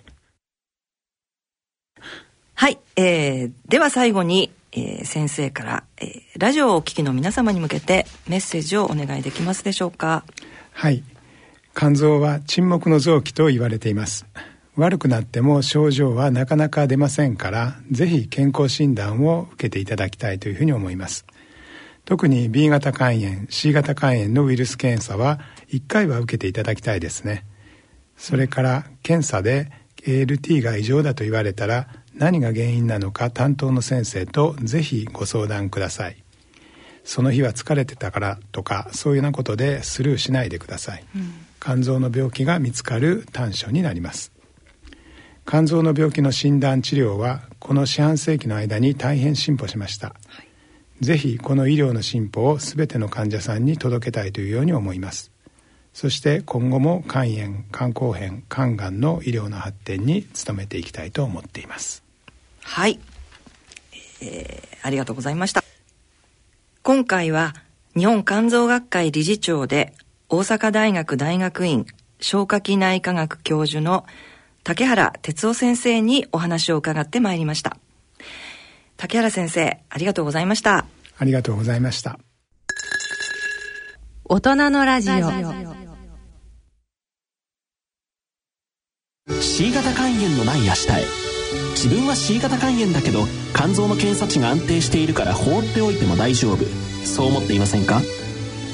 はい。えー、では最後に、えー、先生から、えー、ラジオをお聞きの皆様に向けてメッセージをお願いできますでしょうか。はい。肝臓は沈黙の臓器と言われています。悪くなっても症状はなかなか出ませんからぜひ健康診断を受けていただきたいというふうに思います。特に B 型肝炎 C 型肝炎のウイルス検査は1回は受けていただきたいですね。それから検査で ALT が異常だと言われたら何が原因なのか担当の先生とぜひご相談ください。その日は疲れてたからとかそういうようなことでスルーしないでください、うん。肝臓の病気が見つかる短所になります。肝臓の病気の診断治療はこの四半世紀の間に大変進歩しました、はい、ぜひこの医療の進歩を全ての患者さんに届けたいというように思います。そして今後も肝炎肝硬変肝がんの医療の発展に努めていきたいと思っています。はい、えー、ありがとうございました。今回は日本肝臓学会理事長で大阪大学大学院消化器内科学教授の竹原哲夫先生にお話を伺ってまいりました。竹原先生ありがとうございました。ありがとうございました。大人のラジオ。C 型肝炎のない明日へ。自分は C 型肝炎だけど肝臓の検査値が安定しているから放っておいても大丈夫。そう思っていませんか？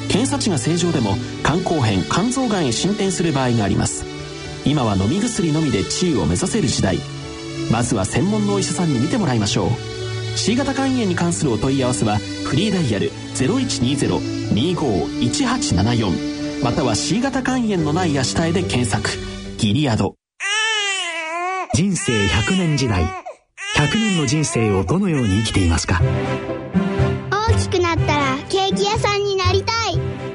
検査値が正常でも肝硬変肝臓がんへ進展する場合があります。今は飲み薬のみで治癒を目指せる時代。まずは専門のお医者さんに見てもらいましょう。C 型肝炎に関するお問い合わせはフリーダイヤル0120-25-1874または C 型肝炎のない明日へで検索。ギリアド。人生100年時代。100年の人生をどのように生きていますか？大きくなったらケーキ屋さん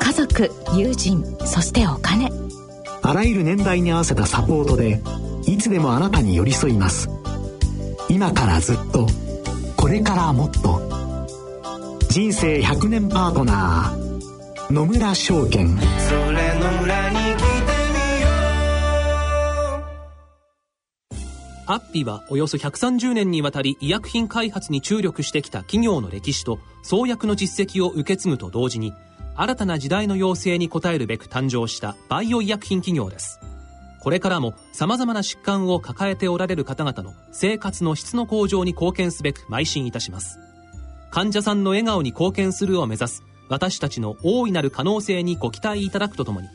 家族友人そしてお金。あらゆる年代に合わせたサポートでいつでもあなたに寄り添います。今からずっとこれからもっと。人生100年パートナー野村証券。それの裏にアッピはおよそ130年にわたり医薬品開発に注力してきた企業の歴史と創薬の実績を受け継ぐと同時に新たな時代の要請に応えるべく誕生したバイオ医薬品企業です。これからも様々な疾患を抱えておられる方々の生活の質の向上に貢献すべく邁進いたします。患者さんの笑顔に貢献するを目指す私たちの大いなる可能性にご期待いただくとともに、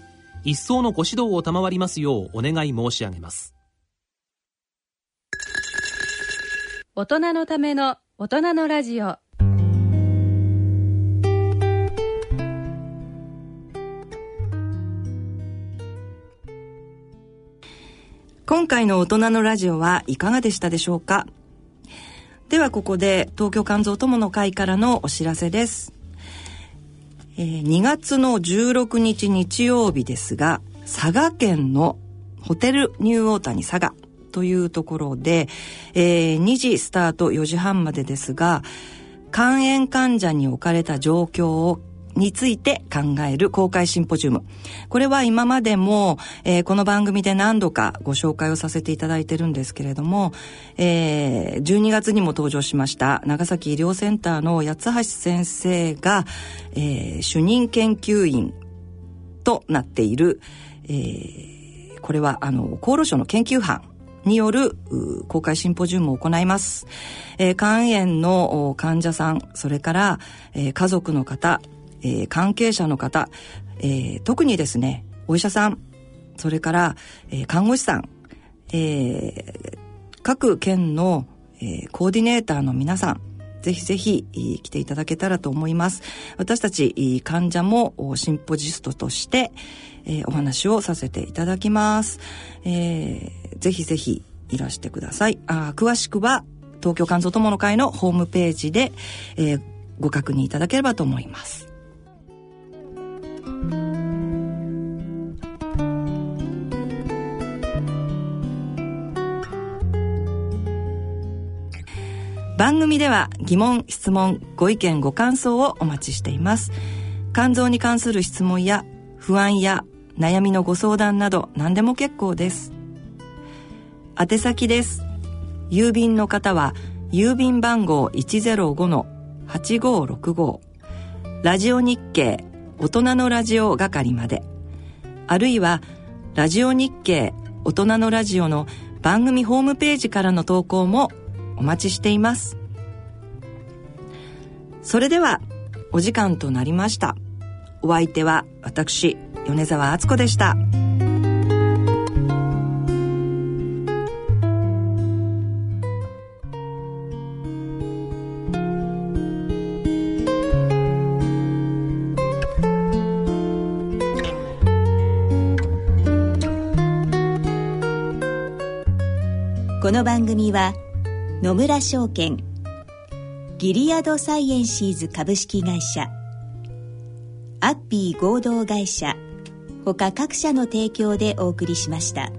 一層のご指導を賜りますようお願い申し上げます。大人のための大人のラジオ今回の大人のラジオはいかがでしたでしょうか？ではここで東京肝臓友の会からのお知らせです。えー、2月の16日日曜日ですが、佐賀県のホテルニューオータニ佐賀というところで、えー、2時スタート4時半までですが、肝炎患者に置かれた状況をについて考える公開シンポジウム。これは今までも、えー、この番組で何度かご紹介をさせていただいてるんですけれども、えー、12月にも登場しました長崎医療センターの八橋先生が、えー、主任研究員となっている、えー、これはあの厚労省の研究班による公開シンポジウムを行います。えー、肝炎の患者さん、それから、えー、家族の方、えー、関係者の方、えー、特にですね、お医者さん、それから、えー、看護師さん、え、各県の、え、コーディネーターの皆さん、ぜひぜひ来ていただけたらと思います。私たち患者もシンポジストとして、え、お話をさせていただきます。えー、ぜひぜひいらしてください。あ詳しくは東京肝臓友の会のホームページで、えー、ご確認いただければと思います。番組では疑問、質問、ご意見、ご感想をお待ちしています。肝臓に関する質問や不安や悩みのご相談など何でも結構です。宛先です。郵便の方は郵便番号105-8565ラジオ日経大人のラジオ係まであるいはラジオ日経大人のラジオの番組ホームページからの投稿もお待ちしています。それでは、お時間となりました。お相手は私、米沢敦子でした。この番組は野村証券。ギリアドサイエンシーズ株式会社。アッピー合同会社。他各社の提供でお送りしました。